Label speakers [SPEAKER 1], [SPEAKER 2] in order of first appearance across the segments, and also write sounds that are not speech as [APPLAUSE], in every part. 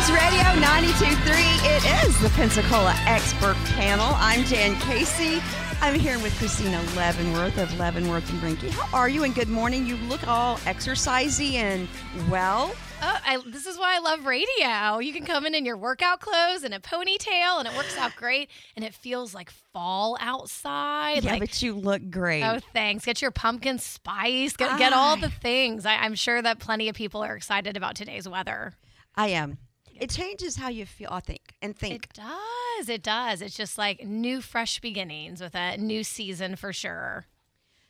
[SPEAKER 1] News Radio 92.3. It is the Pensacola Expert Panel. I'm Jan Casey. I'm here with Christina Leavenworth of Leavenworth and Brinky. How are you? And good morning. You look all exercisey and well.
[SPEAKER 2] Oh, I, this is why I love radio. You can come in in your workout clothes and a ponytail, and it works out great. And it feels like fall outside.
[SPEAKER 1] Yeah,
[SPEAKER 2] like,
[SPEAKER 1] but you look great.
[SPEAKER 2] Oh, thanks. Get your pumpkin spice. Get, get all ah. the things. I, I'm sure that plenty of people are excited about today's weather.
[SPEAKER 1] I am. It changes how you feel, I think, and think.
[SPEAKER 2] It does. It does. It's just like new, fresh beginnings with a new season for sure.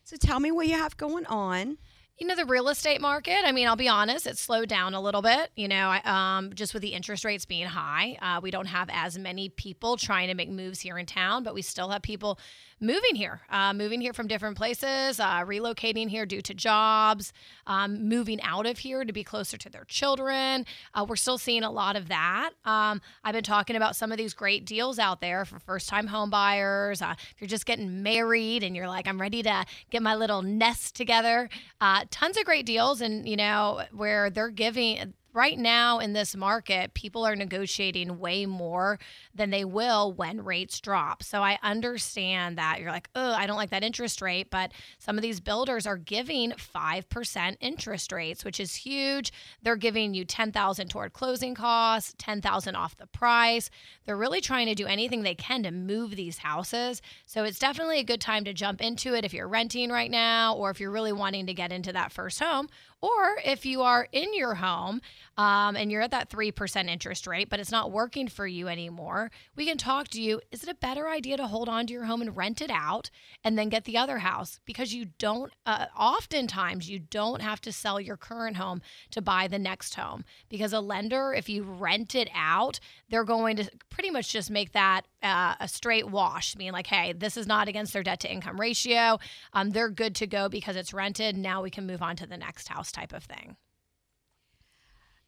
[SPEAKER 1] So tell me what you have going on.
[SPEAKER 2] You know, the real estate market, I mean, I'll be honest, it's slowed down a little bit, you know, I, um, just with the interest rates being high. Uh, we don't have as many people trying to make moves here in town, but we still have people moving here, uh, moving here from different places, uh, relocating here due to jobs, um, moving out of here to be closer to their children. Uh, we're still seeing a lot of that. Um, I've been talking about some of these great deals out there for first time home buyers. Uh, if you're just getting married and you're like, I'm ready to get my little nest together, uh, tons of great deals. And, you know, where they're giving, right now in this market, people are negotiating way more than they will when rates drop. So I understand that you're like, oh, I don't like that interest rate, but some of these builders are giving 5% interest rates, which is huge. They're giving you 10,000 toward closing costs, 10,000 off the price. They're really trying to do anything they can to move these houses. So it's definitely a good time to jump into it if you're renting right now or if you're really wanting to get into that first home or if you are in your home um, and you're at that 3% interest rate, but it's not working for you anymore, we can talk to you. Is it a better idea to hold on to your home and rent it out and then get the other house? Because you don't, uh, oftentimes, you don't have to sell your current home to buy the next home. Because a lender, if you rent it out, they're going to pretty much just make that uh, a straight wash, meaning like, hey, this is not against their debt to income ratio. Um, they're good to go because it's rented. Now we can move on to the next house type of thing.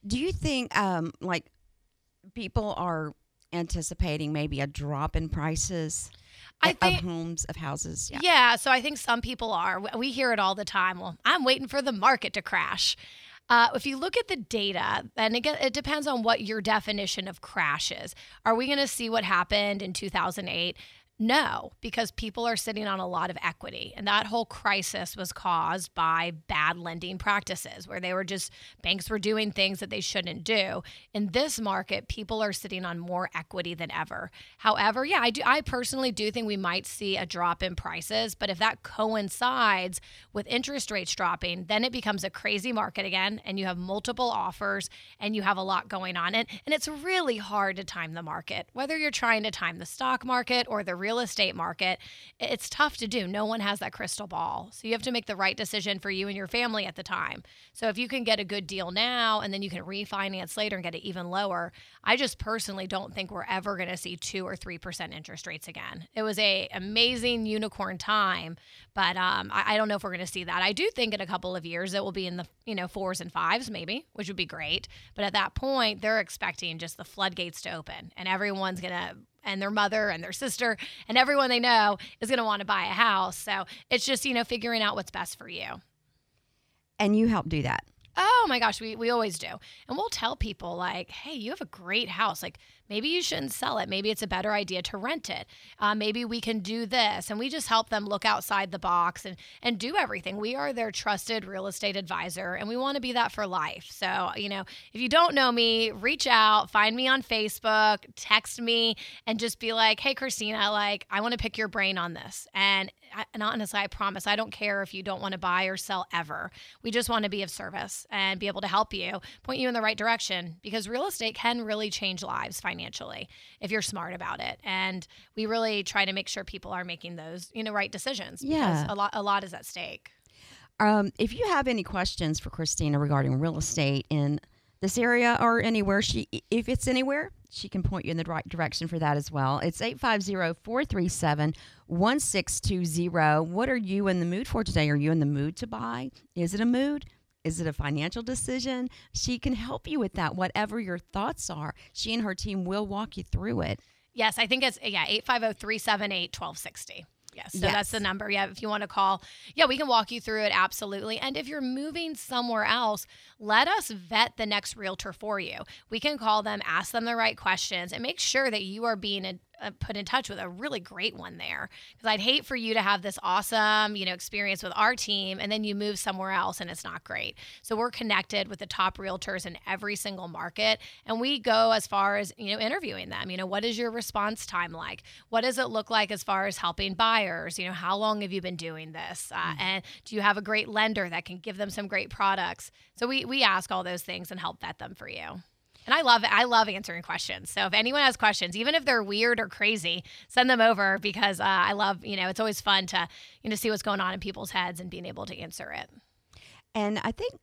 [SPEAKER 1] Do you think, um, like, people are anticipating maybe a drop in prices
[SPEAKER 2] I
[SPEAKER 1] of
[SPEAKER 2] think-
[SPEAKER 1] homes, of houses? Yeah.
[SPEAKER 2] Yeah, so I think some people are. We hear it all the time. Well, I'm waiting for the market to crash. Uh, if you look at the data, and again, it depends on what your definition of crash is. Are we going to see what happened in 2008? No, because people are sitting on a lot of equity. And that whole crisis was caused by bad lending practices where they were just, banks were doing things that they shouldn't do. In this market, people are sitting on more equity than ever. However, yeah, I do, I personally do think we might see a drop in prices. But if that coincides with interest rates dropping, then it becomes a crazy market again. And you have multiple offers and you have a lot going on. And, and it's really hard to time the market, whether you're trying to time the stock market or the real estate market, it's tough to do. No one has that crystal ball. So you have to make the right decision for you and your family at the time. So if you can get a good deal now and then you can refinance later and get it even lower, I just personally don't think we're ever going to see 2 or 3% interest rates again. It was a amazing unicorn time, but um, I, I don't know if we're going to see that. I do think in a couple of years it will be in the, you know, fours and fives maybe, which would be great. But at that point, they're expecting just the floodgates to open and everyone's going to and their mother and their sister and everyone they know is going to want to buy a house. So it's just, you know, figuring out what's best for you.
[SPEAKER 1] And you help do that.
[SPEAKER 2] Oh my gosh, we, we always do. And we'll tell people, like, hey, you have a great house. Like, maybe you shouldn't sell it. Maybe it's a better idea to rent it. Uh, maybe we can do this. And we just help them look outside the box and, and do everything. We are their trusted real estate advisor, and we want to be that for life. So, you know, if you don't know me, reach out, find me on Facebook, text me, and just be like, hey, Christina, like, I want to pick your brain on this. And, I, and honestly, I promise I don't care if you don't want to buy or sell ever. We just want to be of service and be able to help you, point you in the right direction because real estate can really change lives financially if you're smart about it. And we really try to make sure people are making those, you know, right decisions
[SPEAKER 1] Yeah.
[SPEAKER 2] because a lot a lot is at stake.
[SPEAKER 1] Um, if you have any questions for Christina regarding real estate in this area or anywhere, she if it's anywhere, she can point you in the right direction for that as well. It's 850-437-1620. What are you in the mood for today? Are you in the mood to buy? Is it a mood? Is it a financial decision? She can help you with that, whatever your thoughts are. She and her team will walk you through it.
[SPEAKER 2] Yes, I think it's yeah, 850-378-1260. Yes. So yes. that's the number. Yeah. If you want to call, yeah, we can walk you through it. Absolutely. And if you're moving somewhere else, let us vet the next realtor for you. We can call them, ask them the right questions, and make sure that you are being put in touch with a really great one there because I'd hate for you to have this awesome, you know, experience with our team and then you move somewhere else and it's not great. So we're connected with the top realtors in every single market and we go as far as, you know, interviewing them. You know, what is your response time like? What does it look like as far as helping buyers? You know, how long have you been doing this? Uh, mm-hmm. And do you have a great lender that can give them some great products? So we we ask all those things and help vet them for you. And I love it. I love answering questions. So if anyone has questions, even if they're weird or crazy, send them over because uh, I love, you know, it's always fun to, you know, see what's going on in people's heads and being able to answer it.
[SPEAKER 1] And I think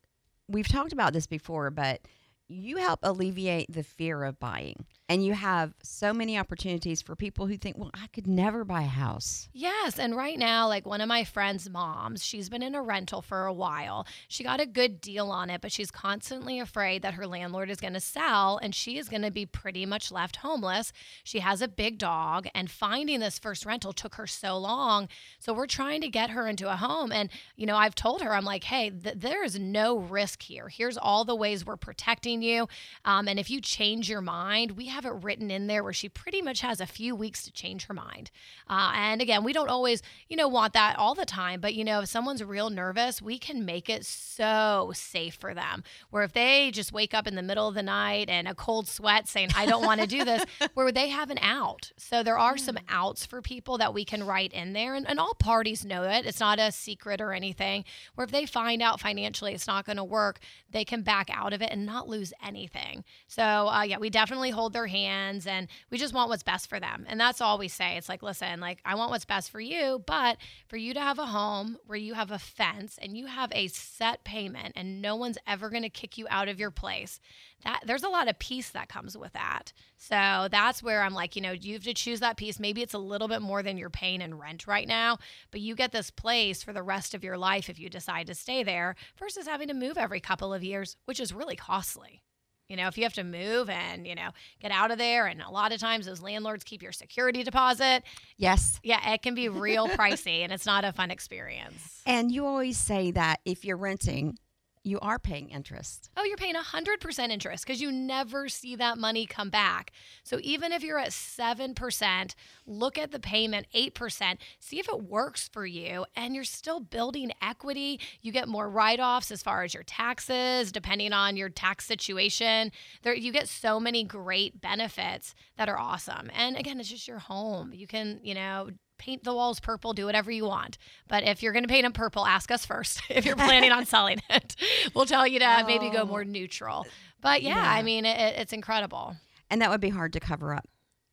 [SPEAKER 1] we've talked about this before, but you help alleviate the fear of buying and you have so many opportunities for people who think, well, I could never buy a house.
[SPEAKER 2] Yes. And right now, like one of my friend's moms, she's been in a rental for a while. She got a good deal on it, but she's constantly afraid that her landlord is going to sell and she is going to be pretty much left homeless. She has a big dog, and finding this first rental took her so long. So we're trying to get her into a home. And, you know, I've told her, I'm like, hey, th- there is no risk here. Here's all the ways we're protecting you. Um, and if you change your mind, we have have it written in there where she pretty much has a few weeks to change her mind. Uh, and again, we don't always, you know, want that all the time. But, you know, if someone's real nervous, we can make it so safe for them. Where if they just wake up in the middle of the night and a cold sweat saying, I don't want to do this, [LAUGHS] where they have an out. So there are some outs for people that we can write in there. And, and all parties know it. It's not a secret or anything. Where if they find out financially it's not going to work, they can back out of it and not lose anything. So, uh, yeah, we definitely hold their hands and we just want what's best for them. And that's all we say. It's like, listen, like I want what's best for you, but for you to have a home where you have a fence and you have a set payment and no one's ever going to kick you out of your place. That there's a lot of peace that comes with that. So that's where I'm like, you know, you have to choose that piece. Maybe it's a little bit more than you're paying in rent right now, but you get this place for the rest of your life if you decide to stay there versus having to move every couple of years, which is really costly. You know, if you have to move and, you know, get out of there, and a lot of times those landlords keep your security deposit.
[SPEAKER 1] Yes.
[SPEAKER 2] Yeah, it can be real [LAUGHS] pricey and it's not a fun experience.
[SPEAKER 1] And you always say that if you're renting, you are paying interest.
[SPEAKER 2] Oh, you're paying 100% interest because you never see that money come back. So even if you're at 7%, look at the payment 8%, see if it works for you and you're still building equity. You get more write-offs as far as your taxes depending on your tax situation. There you get so many great benefits that are awesome. And again, it's just your home. You can, you know, paint the walls purple, do whatever you want. But if you're going to paint them purple, ask us first [LAUGHS] if you're planning on [LAUGHS] selling it. We'll tell you to oh. maybe go oh. more oh. neutral. But yeah, yeah. I mean, it, it's incredible.
[SPEAKER 1] And that would be hard to cover up.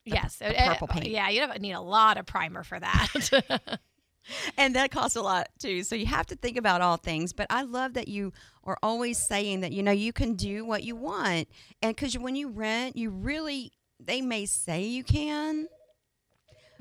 [SPEAKER 2] The, yes,
[SPEAKER 1] the purple paint.
[SPEAKER 2] yeah, you need a lot of primer for that. [LAUGHS]
[SPEAKER 1] and that costs a lot too. So you have to think about all things. But I love that you are always saying that you know you can do what you want, and because when you rent, you really they may say you can,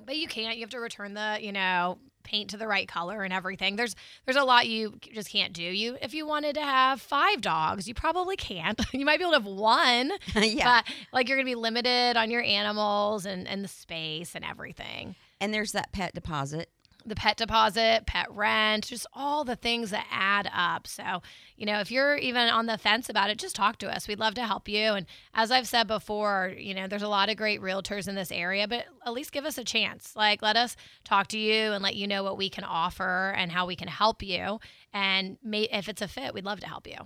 [SPEAKER 2] but you can't. You have to return the, you know, paint to the right color and everything. There's there's a lot you just can't do. You if you wanted to have five dogs, you probably can't. [LAUGHS] you might be able to have one. [LAUGHS] yeah. But like you're gonna be limited on your animals and, and the space and everything.
[SPEAKER 1] And there's that pet deposit
[SPEAKER 2] the pet deposit, pet rent, just all the things that add up. So, you know, if you're even on the fence about it, just talk to us. We'd love to help you. And as I've said before, you know, there's a lot of great realtors in this area, but at least give us a chance. Like, let us talk to you and let you know what we can offer and how we can help you. And may, if it's a fit, we'd love to help you.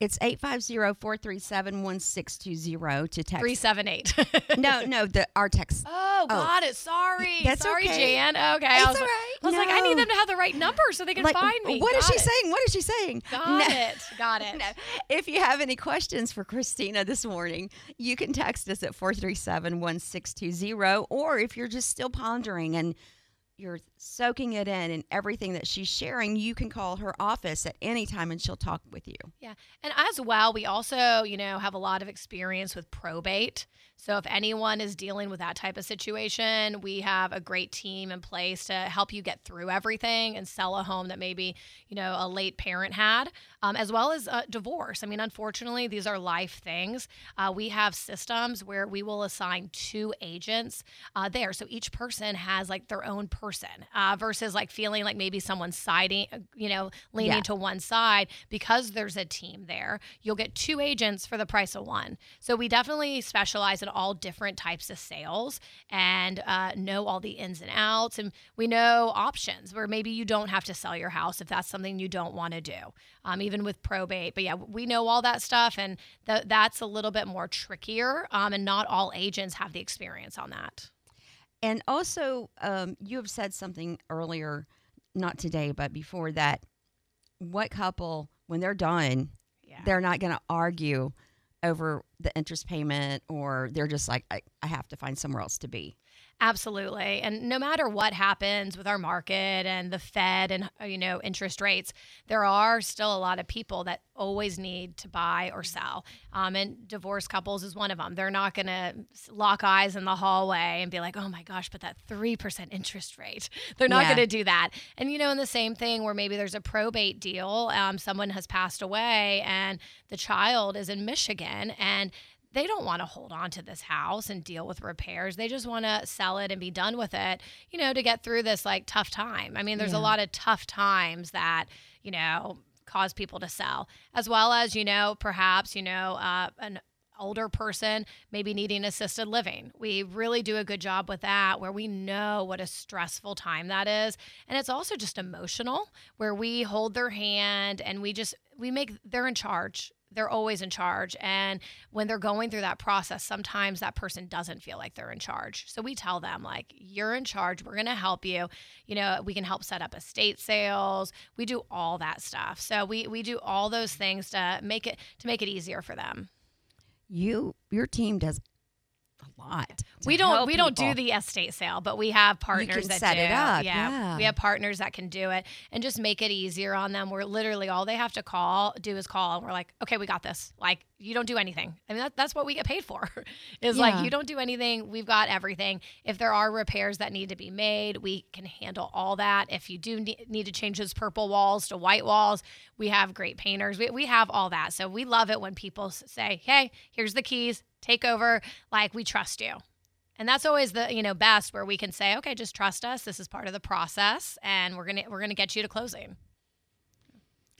[SPEAKER 1] It's 850-437-1620 to text.
[SPEAKER 2] 378.
[SPEAKER 1] no, [LAUGHS] no, the our text.
[SPEAKER 2] Oh, oh. got it. Sorry.
[SPEAKER 1] That's
[SPEAKER 2] Sorry,
[SPEAKER 1] okay.
[SPEAKER 2] Jan. Okay.
[SPEAKER 1] It's
[SPEAKER 2] I was,
[SPEAKER 1] all right.
[SPEAKER 2] I was
[SPEAKER 1] no.
[SPEAKER 2] like, I need them to have the right number so they can
[SPEAKER 1] like,
[SPEAKER 2] find me.
[SPEAKER 1] What
[SPEAKER 2] got
[SPEAKER 1] is she
[SPEAKER 2] it.
[SPEAKER 1] saying? What is she saying?
[SPEAKER 2] Got
[SPEAKER 1] no.
[SPEAKER 2] it. Got it. [LAUGHS]
[SPEAKER 1] No. If you have any questions for Christina this morning, you can text us at 437-1620 or if you're just still pondering and you're soaking it in and everything that she's sharing, you can call her office at any time and she'll talk with you.
[SPEAKER 2] Yeah. And as well, we also, you know, have a lot of experience with probate. So if anyone is dealing with that type of situation, we have a great team in place to help you get through everything and sell a home that maybe, you know, a late parent had, um, as well as divorce. I mean, unfortunately, these are life things. Uh, we have systems where we will assign two agents uh, there. So each person has like their own person uh, versus like feeling like maybe someone's siding, you know, leaning
[SPEAKER 1] Yeah.
[SPEAKER 2] to one side because there's a team there. You'll get two agents for the price of one. So we definitely specialize in all different types of sales and uh, know all the ins and outs. And we know options where maybe you don't have to sell your house if that's something you don't want to do, um, even with probate. But yeah, we know all that stuff. And th- that's a little bit more trickier. Um, and not all agents have the experience on that.
[SPEAKER 1] And also, um, you have said something earlier, not today, but before that. What couple, when they're done,
[SPEAKER 2] Yeah.
[SPEAKER 1] they're not going to argue over the interest payment, or they're just like, I, I have to find somewhere else to be.
[SPEAKER 2] Absolutely. And no matter what happens with our market and the Fed and uh, you know interest rates, there are still a lot of people that always need to buy or sell. Um, and divorced couples is one of them. They're not going to lock eyes in the hallway and be like, "Oh my gosh, but that 3% interest rate." [LAUGHS] They're not
[SPEAKER 1] Yeah.
[SPEAKER 2] going to do that. And you know, in the same thing where maybe there's a probate deal, um, someone has passed away and the child is in Michigan and they don't want to hold on to this house and deal with repairs. They just want to sell it and be done with it, you know, to get through this like tough time. I mean, there's
[SPEAKER 1] Yeah.
[SPEAKER 2] a lot of tough times that, you know, cause people to sell, as well as, you know, perhaps, you know, uh, an older person maybe needing assisted living. We really do a good job with that where we know what a stressful time that is. And it's also just emotional where we hold their hand and we just we make they're in charge. They're always in charge and when they're going through that process sometimes that person doesn't feel like they're in charge. So we tell them like you're in charge. We're going to help you. You know, we can help set up estate sales. We do all that stuff. So we we do all those things to make it to make it easier for them.
[SPEAKER 1] You, your team does a lot.
[SPEAKER 2] we don't we don't do the estate sale but we have partners that
[SPEAKER 1] set
[SPEAKER 2] do.
[SPEAKER 1] it up, yeah.
[SPEAKER 2] we have partners that can do it and just make it easier on them. We're literally all they have to call do is call and we're like okay we got this. Like you don't do anything. I mean that, that's what we get paid for. [LAUGHS] Is
[SPEAKER 1] Yeah.
[SPEAKER 2] like you don't do anything. We've got everything. If there are repairs that need to be made we can handle all that. If you do need to change those purple walls to white walls we have great painters. We, we have all that. So we love it when people say hey here's the keys take over like we trust you. And that's always the you know best where we can say okay just trust us. This is part of the process and we're gonna we're gonna get you to closing.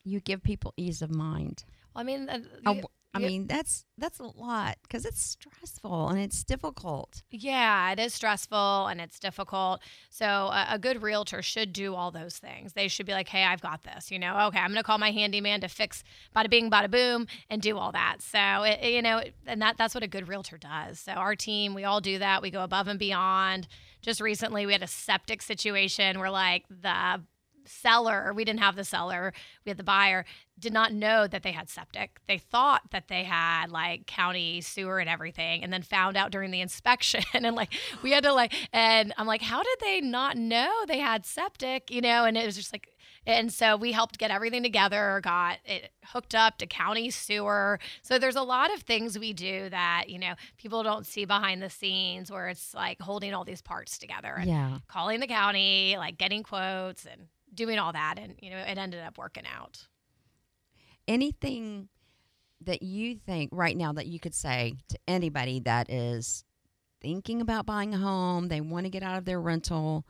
[SPEAKER 1] You give people ease of mind.
[SPEAKER 2] well, i mean uh, the-
[SPEAKER 1] I
[SPEAKER 2] yeah.
[SPEAKER 1] mean, that's that's a lot because it's stressful and it's difficult.
[SPEAKER 2] yeah it is stressful and it's difficult. So a, a good realtor should do all those things. They should be like hey i've got this you know? Okay i'm gonna call my handyman to fix bada bing bada boom and do all that. So it, it- you know and that that's what a good realtor does. So our team we all do that. We go above and beyond. Just recently we had a septic situation where like the seller we didn't have the seller we had the buyer did not know that they had septic. They thought that they had like county sewer and everything and then found out during the inspection [LAUGHS] and like we had to like and i'm like how did they not know they had septic? You know and it was just like and so we helped get everything together got it hooked up to county sewer. So there's a lot of things we do that you know people don't see behind the scenes where it's like holding all these parts together and
[SPEAKER 1] Yeah.
[SPEAKER 2] calling the county, like getting quotes and doing all that. And, you know, it ended up working out.
[SPEAKER 1] Anything that you think right now that you could say to anybody that is thinking about buying a home, they want to get out of their rental.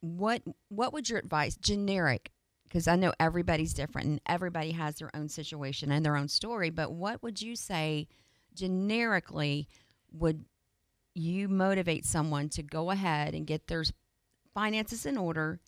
[SPEAKER 1] What what would your advice generic because I know everybody's different and everybody has their own situation and their own story, but what would you say generically would you motivate someone to go ahead and get their finances in order?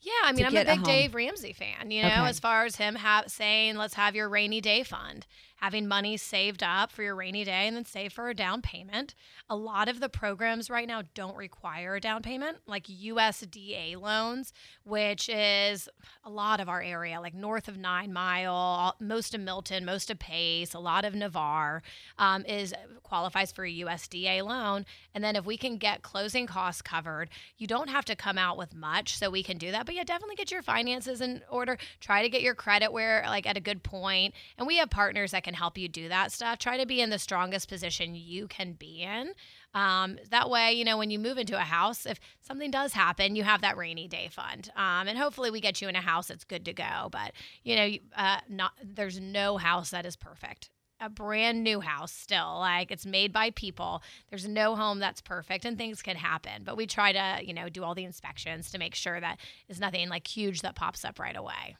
[SPEAKER 2] Yeah, I mean, I'm a
[SPEAKER 1] get a
[SPEAKER 2] big. Dave Ramsey fan, you know,
[SPEAKER 1] Okay.
[SPEAKER 2] as far as him ha- saying, let's have your rainy day fund, having money saved up for your rainy day and then save for a down payment. A lot of the programs right now don't require a down payment, like USDA loans, which is a lot of our area, like north of Nine Mile, most of Milton, most of Pace, a lot of Navarre um, is qualifies for a USDA loan. And then if we can get closing costs covered, you don't have to come out with much, so we can do that. But yeah, definitely get your finances in order. Try to get your credit where like at a good point. And we have partners that can help you do that stuff. Try to be in the strongest position you can be in. Um, that way, you know, when you move into a house, if something does happen, you have that rainy day fund. Um, and hopefully, we get you in a house that's good to go. But you know, uh, not there's no house that is perfect. a brand new house still. Like it's made by people. There's no home that's perfect and things can happen. But we try to, you know, do all the inspections to make sure that is nothing like huge that pops up right away.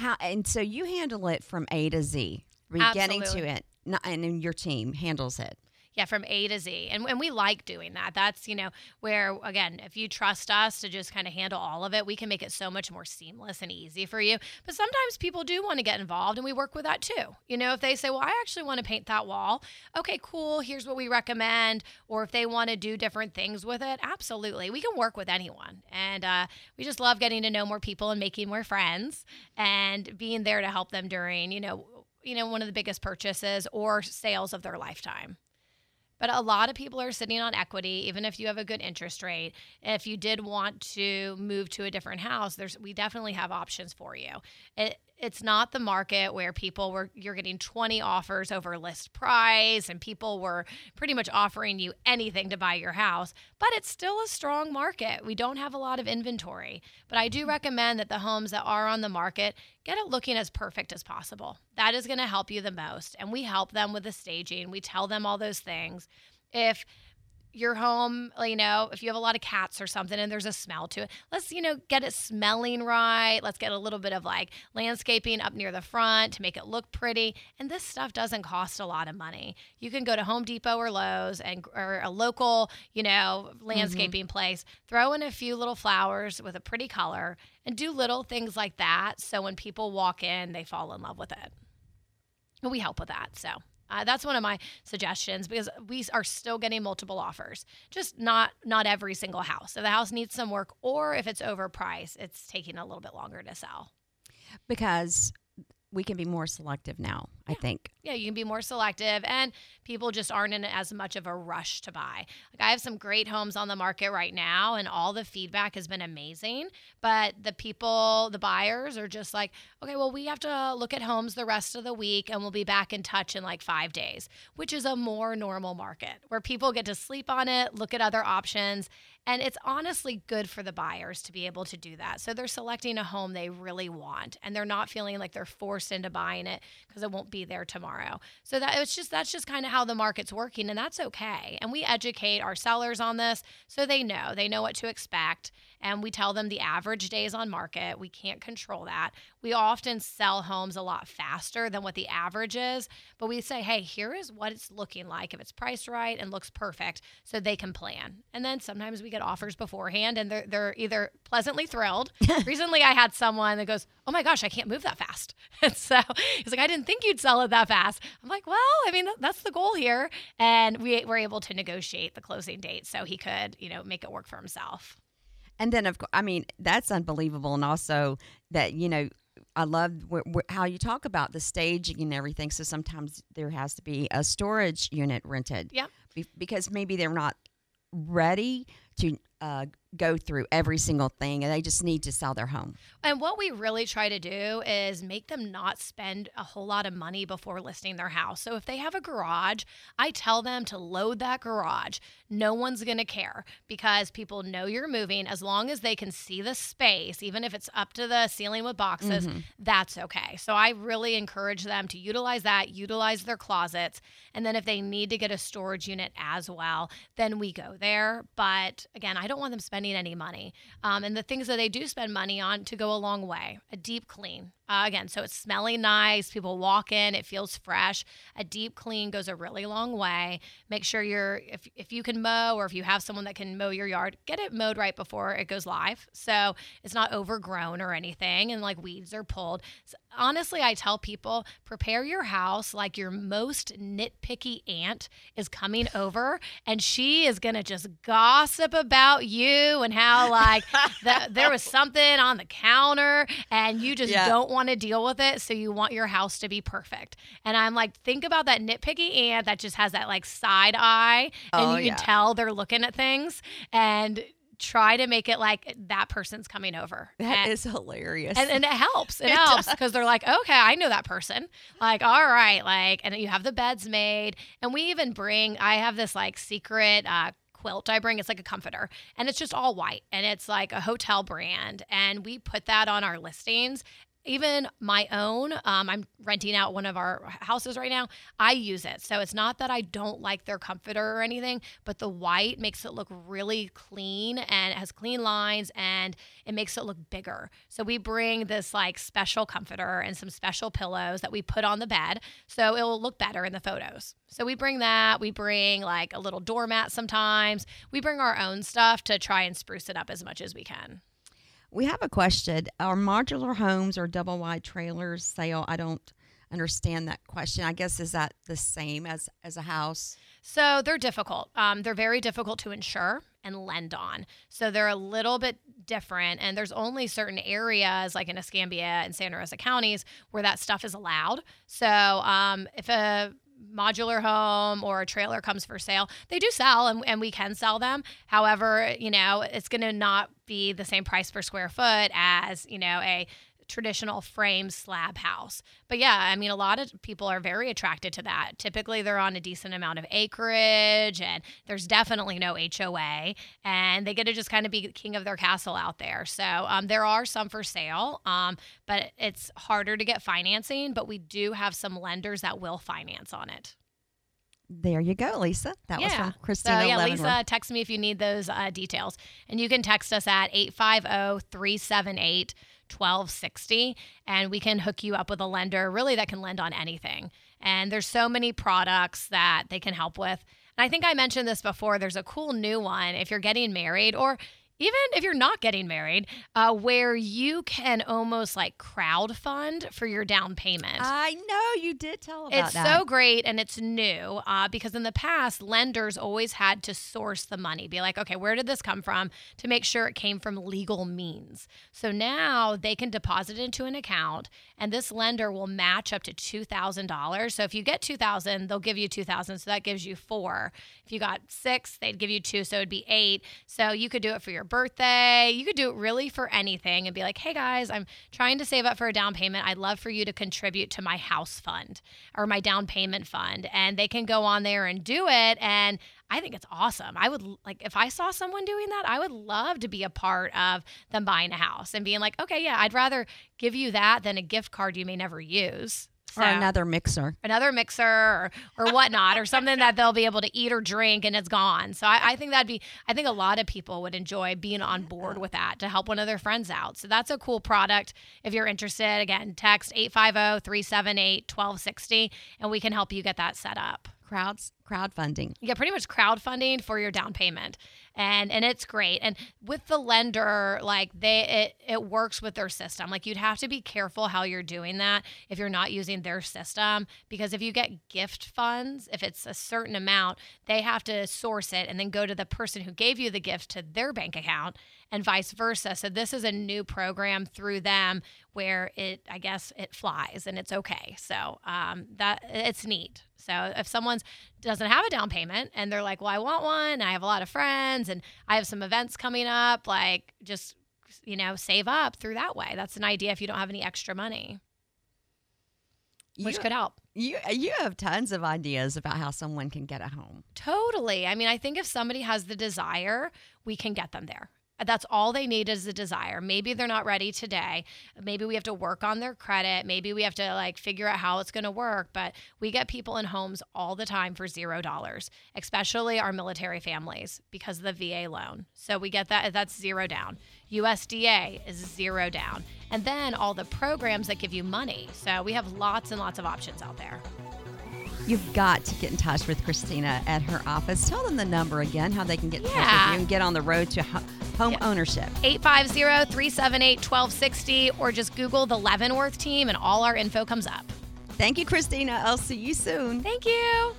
[SPEAKER 1] How and so you handle it from A to Z, Re- getting to it, not, and then your team handles it.
[SPEAKER 2] Yeah, from A to Z. And, and we like doing that. That's, you know, where, again, if you trust us to just kind of handle all of it, we can make it so much more seamless and easy for you. But sometimes people do want to get involved, and we work with that too. You know, if they say, well, I actually want to paint that wall, okay, cool, here's what we recommend. Or if they want to do different things with it, absolutely. We can work with anyone. And uh, we just love getting to know more people and making more friends and being there to help them during, you know, you know, one of the biggest purchases or sales of their lifetime. But a lot of people are sitting on equity, even if you have a good interest rate. If you did want to move to a different house, there's we definitely have options for you. It, it's not the market where people were you're getting 20 offers over list price and people were pretty much offering you anything to buy your house, but it's still a strong market. We don't have a lot of inventory, but I do mm-hmm. recommend that the homes that are on the market get it looking as perfect as possible. That is going to help you the most, and we help them with the staging. We tell them all those things. If your home, you know, if you have a lot of cats or something and there's a smell to it, let's, you know, get it smelling right. Let's get a little bit of like landscaping up near the front to make it look pretty. And this stuff doesn't cost a lot of money. You can go to Home Depot or Lowe's and or a local, you know, mm-hmm. landscaping place, throw in a few little flowers with a pretty color and do little things like that so when people walk in, they fall in love with it. And we help with that. So uh, that's one of my suggestions because we are still getting multiple offers. Just not not every single house. If the house needs some work or if it's overpriced, it's taking a little bit longer to sell.
[SPEAKER 1] because we can be more selective now. I think.
[SPEAKER 2] Yeah, you can be more selective and people just aren't in as much of a rush to buy. Like I have some great homes on the market right now and all the feedback has been amazing, but the people, the buyers are just like, "Okay, well we have to look at homes the rest of the week and we'll be back in touch in like 5 days," which is a more normal market where people get to sleep on it, look at other options, and it's honestly good for the buyers to be able to do that. So they're selecting a home they really want and they're not feeling like they're forced into buying it because it won't be there tomorrow. So that it's just that's just kind of how the market's working and that's okay. And we educate our sellers on this so they know. They know what to expect and we tell them the average days on market. We can't control that. We often sell homes a lot faster than what the average is, but we say, "Hey, here is what it's looking like if it's priced right and looks perfect so they can plan." And then sometimes we get offers beforehand and they're they're either pleasantly thrilled. [LAUGHS] Recently I had someone that goes, "Oh my gosh, I can't move that fast." [LAUGHS] And so he's like, "I didn't think you'd sell it that fast." I'm like, "Well, I mean, that's the goal here." And we were able to negotiate the closing date so he could, you know, make it work for himself.
[SPEAKER 1] And then, of course, I mean, that's unbelievable. And also that, you know, I love wh- wh- how you talk about the staging and everything. So sometimes there has to be a storage unit rented.
[SPEAKER 2] Yep.
[SPEAKER 1] Be- because maybe they're not ready to uh, go through every single thing and they just need to sell their home.
[SPEAKER 2] And what we really try to do is make them not spend a whole lot of money before listing their house. So if they have a garage, I tell them to load that garage. No one's going to care because people know you're moving as long as they can see the space, even if it's up to the ceiling with boxes, mm-hmm. that's okay. So I really encourage them to utilize that, utilize their closets, and then if they need to get a storage unit as well, then we go there. But again, I don't want them spending any money. Um, and the things that they do spend money on to go a long way a deep clean. Uh, again, so it's smelling nice. People walk in, it feels fresh. A deep clean goes a really long way. Make sure you're, if, if you can mow or if you have someone that can mow your yard, get it mowed right before it goes live. So it's not overgrown or anything and like weeds are pulled. So honestly, I tell people prepare your house like your most nitpicky aunt is coming over and she is going to just gossip about you and how like the, there was [LAUGHS] something on the counter and you just
[SPEAKER 1] Yeah.
[SPEAKER 2] don't want to deal with it. So you want your house to be perfect. And I'm like, think about that nitpicky aunt that just has that like side eye and
[SPEAKER 1] Oh,
[SPEAKER 2] you
[SPEAKER 1] yeah.
[SPEAKER 2] can tell they're looking at things and try to make it like that person's coming over.
[SPEAKER 1] That
[SPEAKER 2] and,
[SPEAKER 1] is hilarious.
[SPEAKER 2] and, and it helps. It,
[SPEAKER 1] It
[SPEAKER 2] helps because they're like, okay, I know that person. Like, all right, like, and you have the beds made, and we even bring. I have this like secret. Uh, quilt I bring it's like a comforter and it's just all white and it's like a hotel brand and we put that on our listings even my own, um, I'm renting out one of our houses right now. I use it. So it's not that I don't like their comforter or anything, but the white makes it look really clean and has clean lines and it makes it look bigger. So we bring this like special comforter and some special pillows that we put on the bed so it will look better in the photos. So we bring that. We bring like a little doormat sometimes. We bring our own stuff to try and spruce it up as much as we can.
[SPEAKER 1] We have a question. Are modular homes or double wide trailers sale? I don't understand that question. I guess is that the same as as a house?
[SPEAKER 2] So they're difficult. Um, they're very difficult to insure and lend on. So they're a little bit different. And there's only certain areas, like in Escambia and Santa Rosa counties, where that stuff is allowed. So um, if a modular home or a trailer comes for sale, they do sell and, and we can sell them. However, you know, it's going to not be the same price per square foot as, you know, a traditional frame slab house. But yeah, I mean, a lot of people are very attracted to that. Typically, they're on a decent amount of acreage, and there's definitely no HOA, and they get to just kind of be king of their castle out there. So um, there are some for sale, um, but it's harder to get financing. But we do have some lenders that will finance on it.
[SPEAKER 1] There you go, Lisa. That
[SPEAKER 2] yeah.
[SPEAKER 1] was from Christina.
[SPEAKER 2] So, yeah,
[SPEAKER 1] Leavenworth.
[SPEAKER 2] Lisa, text me if you need those uh, details. And you can text us at 850 378 1260 and we can hook you up with a lender really that can lend on anything. And there's so many products that they can help with. And I think I mentioned this before. There's a cool new one if you're getting married or even if you're not getting married, uh, where you can almost like crowd fund for your down payment.
[SPEAKER 1] I know you did tell about
[SPEAKER 2] it's
[SPEAKER 1] that.
[SPEAKER 2] It's so great and it's new uh, because in the past, lenders always had to source the money, be like, okay, where did this come from to make sure it came from legal means. So now they can deposit it into an account and this lender will match up to $2,000. So if you get 2000 they'll give you 2000 So that gives you four. If you got six, they'd give you two. So it'd be eight. So you could do it for your birthday. You could do it really for anything and be like, hey guys, I'm trying to save up for a down payment. I'd love for you to contribute to my house fund or my down payment fund. And they can go on there and do it. And I think it's awesome. I would like if I saw someone doing that, I would love to be a part of them buying a house and being like, okay, yeah, I'd rather give you that than a gift card you may never use.
[SPEAKER 1] Or another mixer.
[SPEAKER 2] another mixer or, or whatnot, or something that they'll be able to eat or drink and it's gone. So I, I think that'd be, I think a lot of people would enjoy being on board with that to help one of their friends out. So that's a cool product. If you're interested, again, text 850 378 1260 and we can help you get that set up
[SPEAKER 1] Crowds crowdfunding.
[SPEAKER 2] yeah, pretty much crowdfunding for your down payment. And and it's great. And with the lender, like they it it works with their system. Like you'd have to be careful how you're doing that if you're not using their system because if you get gift funds, if it's a certain amount, they have to source it and then go to the person who gave you the gift to their bank account and vice versa. So this is a new program through them where it I guess it flies and it's okay. So um that it's neat. So if someone's doesn't have a down payment and they're like, well, I want one. I have a lot of friends and I have some events coming up. Like, just, you know, save up through that way. That's an idea if you don't have any extra money, which
[SPEAKER 1] you,
[SPEAKER 2] could help.
[SPEAKER 1] you you have tons of ideas about how someone can get a home.
[SPEAKER 2] Totally. I mean, I think if somebody has the desire, we can get them there. That's all they need is a desire. Maybe they're not ready today. Maybe we have to work on their credit. Maybe we have to like figure out how it's going to work. But we get people in homes all the time for zero dollars, especially our military families because of the VA loan. So we get that. That's zero down. USDA is zero down. And then all the programs that give you money. So we have lots and lots of options out there.
[SPEAKER 1] You've got to get in touch with Christina at her office. Tell them the number again, how they can get in touch
[SPEAKER 2] Yeah.
[SPEAKER 1] with you and get on the road to ho- home ownership.
[SPEAKER 2] 850 378 1260 or just Google the Leavenworth team and all our info comes up.
[SPEAKER 1] Thank you, Christina. I'll see you soon.
[SPEAKER 2] Thank you.